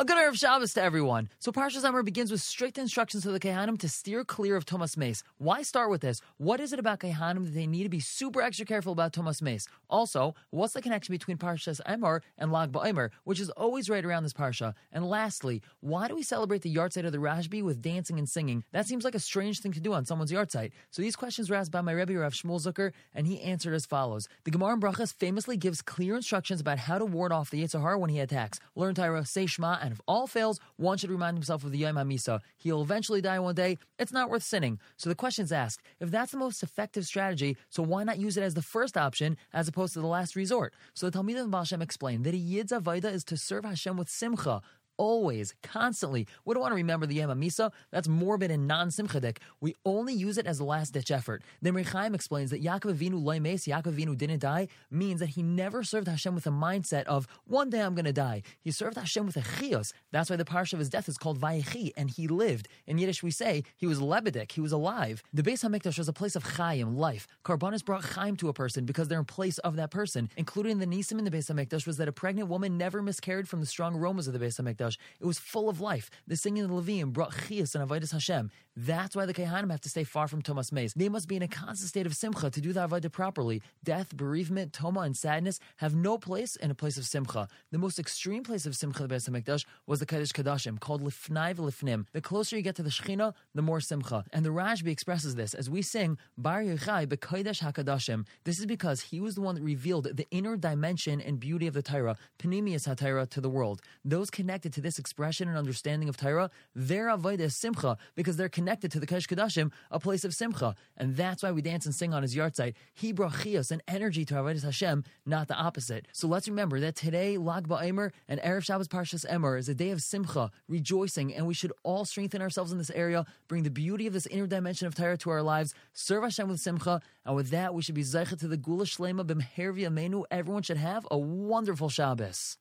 A good Erev Shabbos to everyone. So Parshas Emor begins with strict instructions to the Kehanim to steer clear of tumas meis. Why start with this? What is it about Kehanim that they need to be super extra careful about tumas meis? Also, what's the connection between Parshas Emor and Lag BaOmer, which is always right around this Parsha? And lastly, why do we celebrate the yahrzeit of the Rashbi with dancing and singing? That seems like a strange thing to do on someone's yahrzeit. So these questions were asked by my Rebbe Rav Shmuel Zucker, and he answered as follows. The Gemara in Brachos famously gives clear instructions about how to ward off the Yetzer Hara when he attacks. Learn Torah, say Shema, and if all fails, one should remind himself of the Yom HaMisa. He'll eventually die one day. It's not worth sinning. So the question is asked, if that's the most effective strategy, so why not use it as the first option as opposed to the last resort? So the Talmud of Baal Shem explained that a Yid's Avaida is to serve Hashem with simcha, always, constantly. We don't want to remember the Yom Misa. That's morbid and non-simchadik. We only use it as a last-ditch effort. Then Rechaim explains that Yaakov Avinu lo meis, Yaakov Avinu didn't die, means that he never served Hashem with a mindset of, one day I'm going to die. He served Hashem with a chiyos. That's why the parsha of his death is called Vayechi, and he lived. In Yiddish we say, he was lebedik, he was alive. The Beis HaMikdash was a place of chayim, life. Karbanis brought chayim to a person because they're in place of that person. Including the nisim in the Beis HaMikdash was that a pregnant woman never miscarried from the strong aromas of the Beis HaMikdash. It was full of life. The singing of the Levim brought chias and avodas Hashem. That's why the Kehanim have to stay far from tumas meis. They must be in a constant state of simcha to do the avodah properly. Death, bereavement, toma, and sadness have no place in a place of simcha. The most extreme place of simcha the Beis Hamikdash was the Kodesh Kadashim, called Lifnai Lifnim. The closer you get to the Shechina, the more simcha. And the Rashbi expresses this as we sing Bar Yochai Bekodesh Hakadashim. This is because he was the one that revealed the inner dimension and beauty of the Torah, Pnimius HaTorah, to the world. Those connected to this expression and understanding of Torah, their avodah is simcha because they're connected to the Kodesh Kadashim, a place of simcha, and that's why we dance and sing on his yahrzeit. He brought chios and energy to avodah Hashem, not the opposite. So let's remember that today Lag BaOmer and erev Shabbos Parshas Emor is a day of simcha, rejoicing, and we should all strengthen ourselves in this area, bring the beauty of this inner dimension of Torah to our lives, serve Hashem with simcha, and with that we should be zeicha to the Geula Shlema B'mhervi Amenu. Everyone should have a wonderful Shabbos.